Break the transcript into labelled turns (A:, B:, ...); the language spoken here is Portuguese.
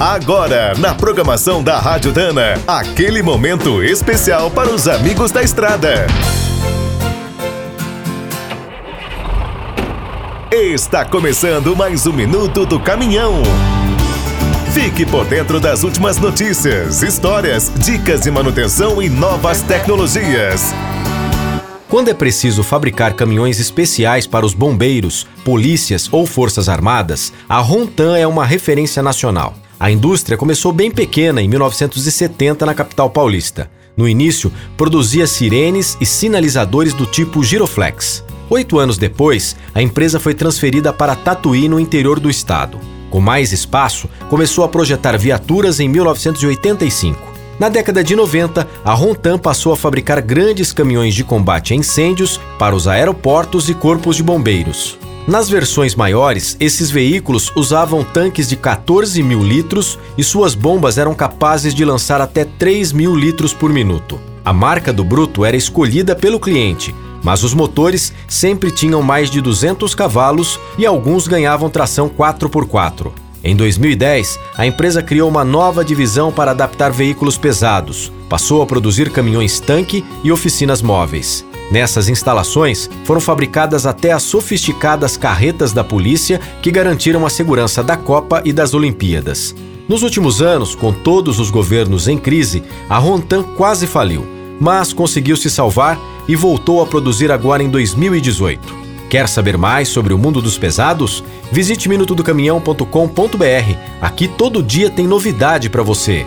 A: Agora, na programação da Rádio Dana, aquele momento especial para os amigos da estrada. Está começando mais um minuto do caminhão. Fique por dentro das últimas notícias, histórias, dicas de manutenção e novas tecnologias.
B: Quando é preciso fabricar caminhões especiais para os bombeiros, polícias ou forças armadas, a Rontan é uma referência nacional. A indústria começou bem pequena em 1970 na capital paulista. No início, produzia sirenes e sinalizadores do tipo Giroflex. Oito anos depois, a empresa foi transferida para Tatuí, no interior do estado. Com mais espaço, começou a projetar viaturas em 1985. Na década de 90, a Rontan passou a fabricar grandes caminhões de combate a incêndios para os aeroportos e corpos de bombeiros. Nas versões maiores, esses veículos usavam tanques de 14 mil litros e suas bombas eram capazes de lançar até 3 mil litros por minuto. A marca do Bruto era escolhida pelo cliente, mas os motores sempre tinham mais de 200 cavalos e alguns ganhavam tração 4x4. Em 2010, a empresa criou uma nova divisão para adaptar veículos pesados. Passou a produzir caminhões-tanque e oficinas móveis. Nessas instalações foram fabricadas até as sofisticadas carretas da polícia que garantiram a segurança da Copa e das Olimpíadas. Nos últimos anos, com todos os governos em crise, a Rontan quase faliu, mas conseguiu se salvar e voltou a produzir agora em 2018. Quer saber mais sobre o mundo dos pesados? Visite minutodocaminhão.com.br. Aqui todo dia tem novidade para você.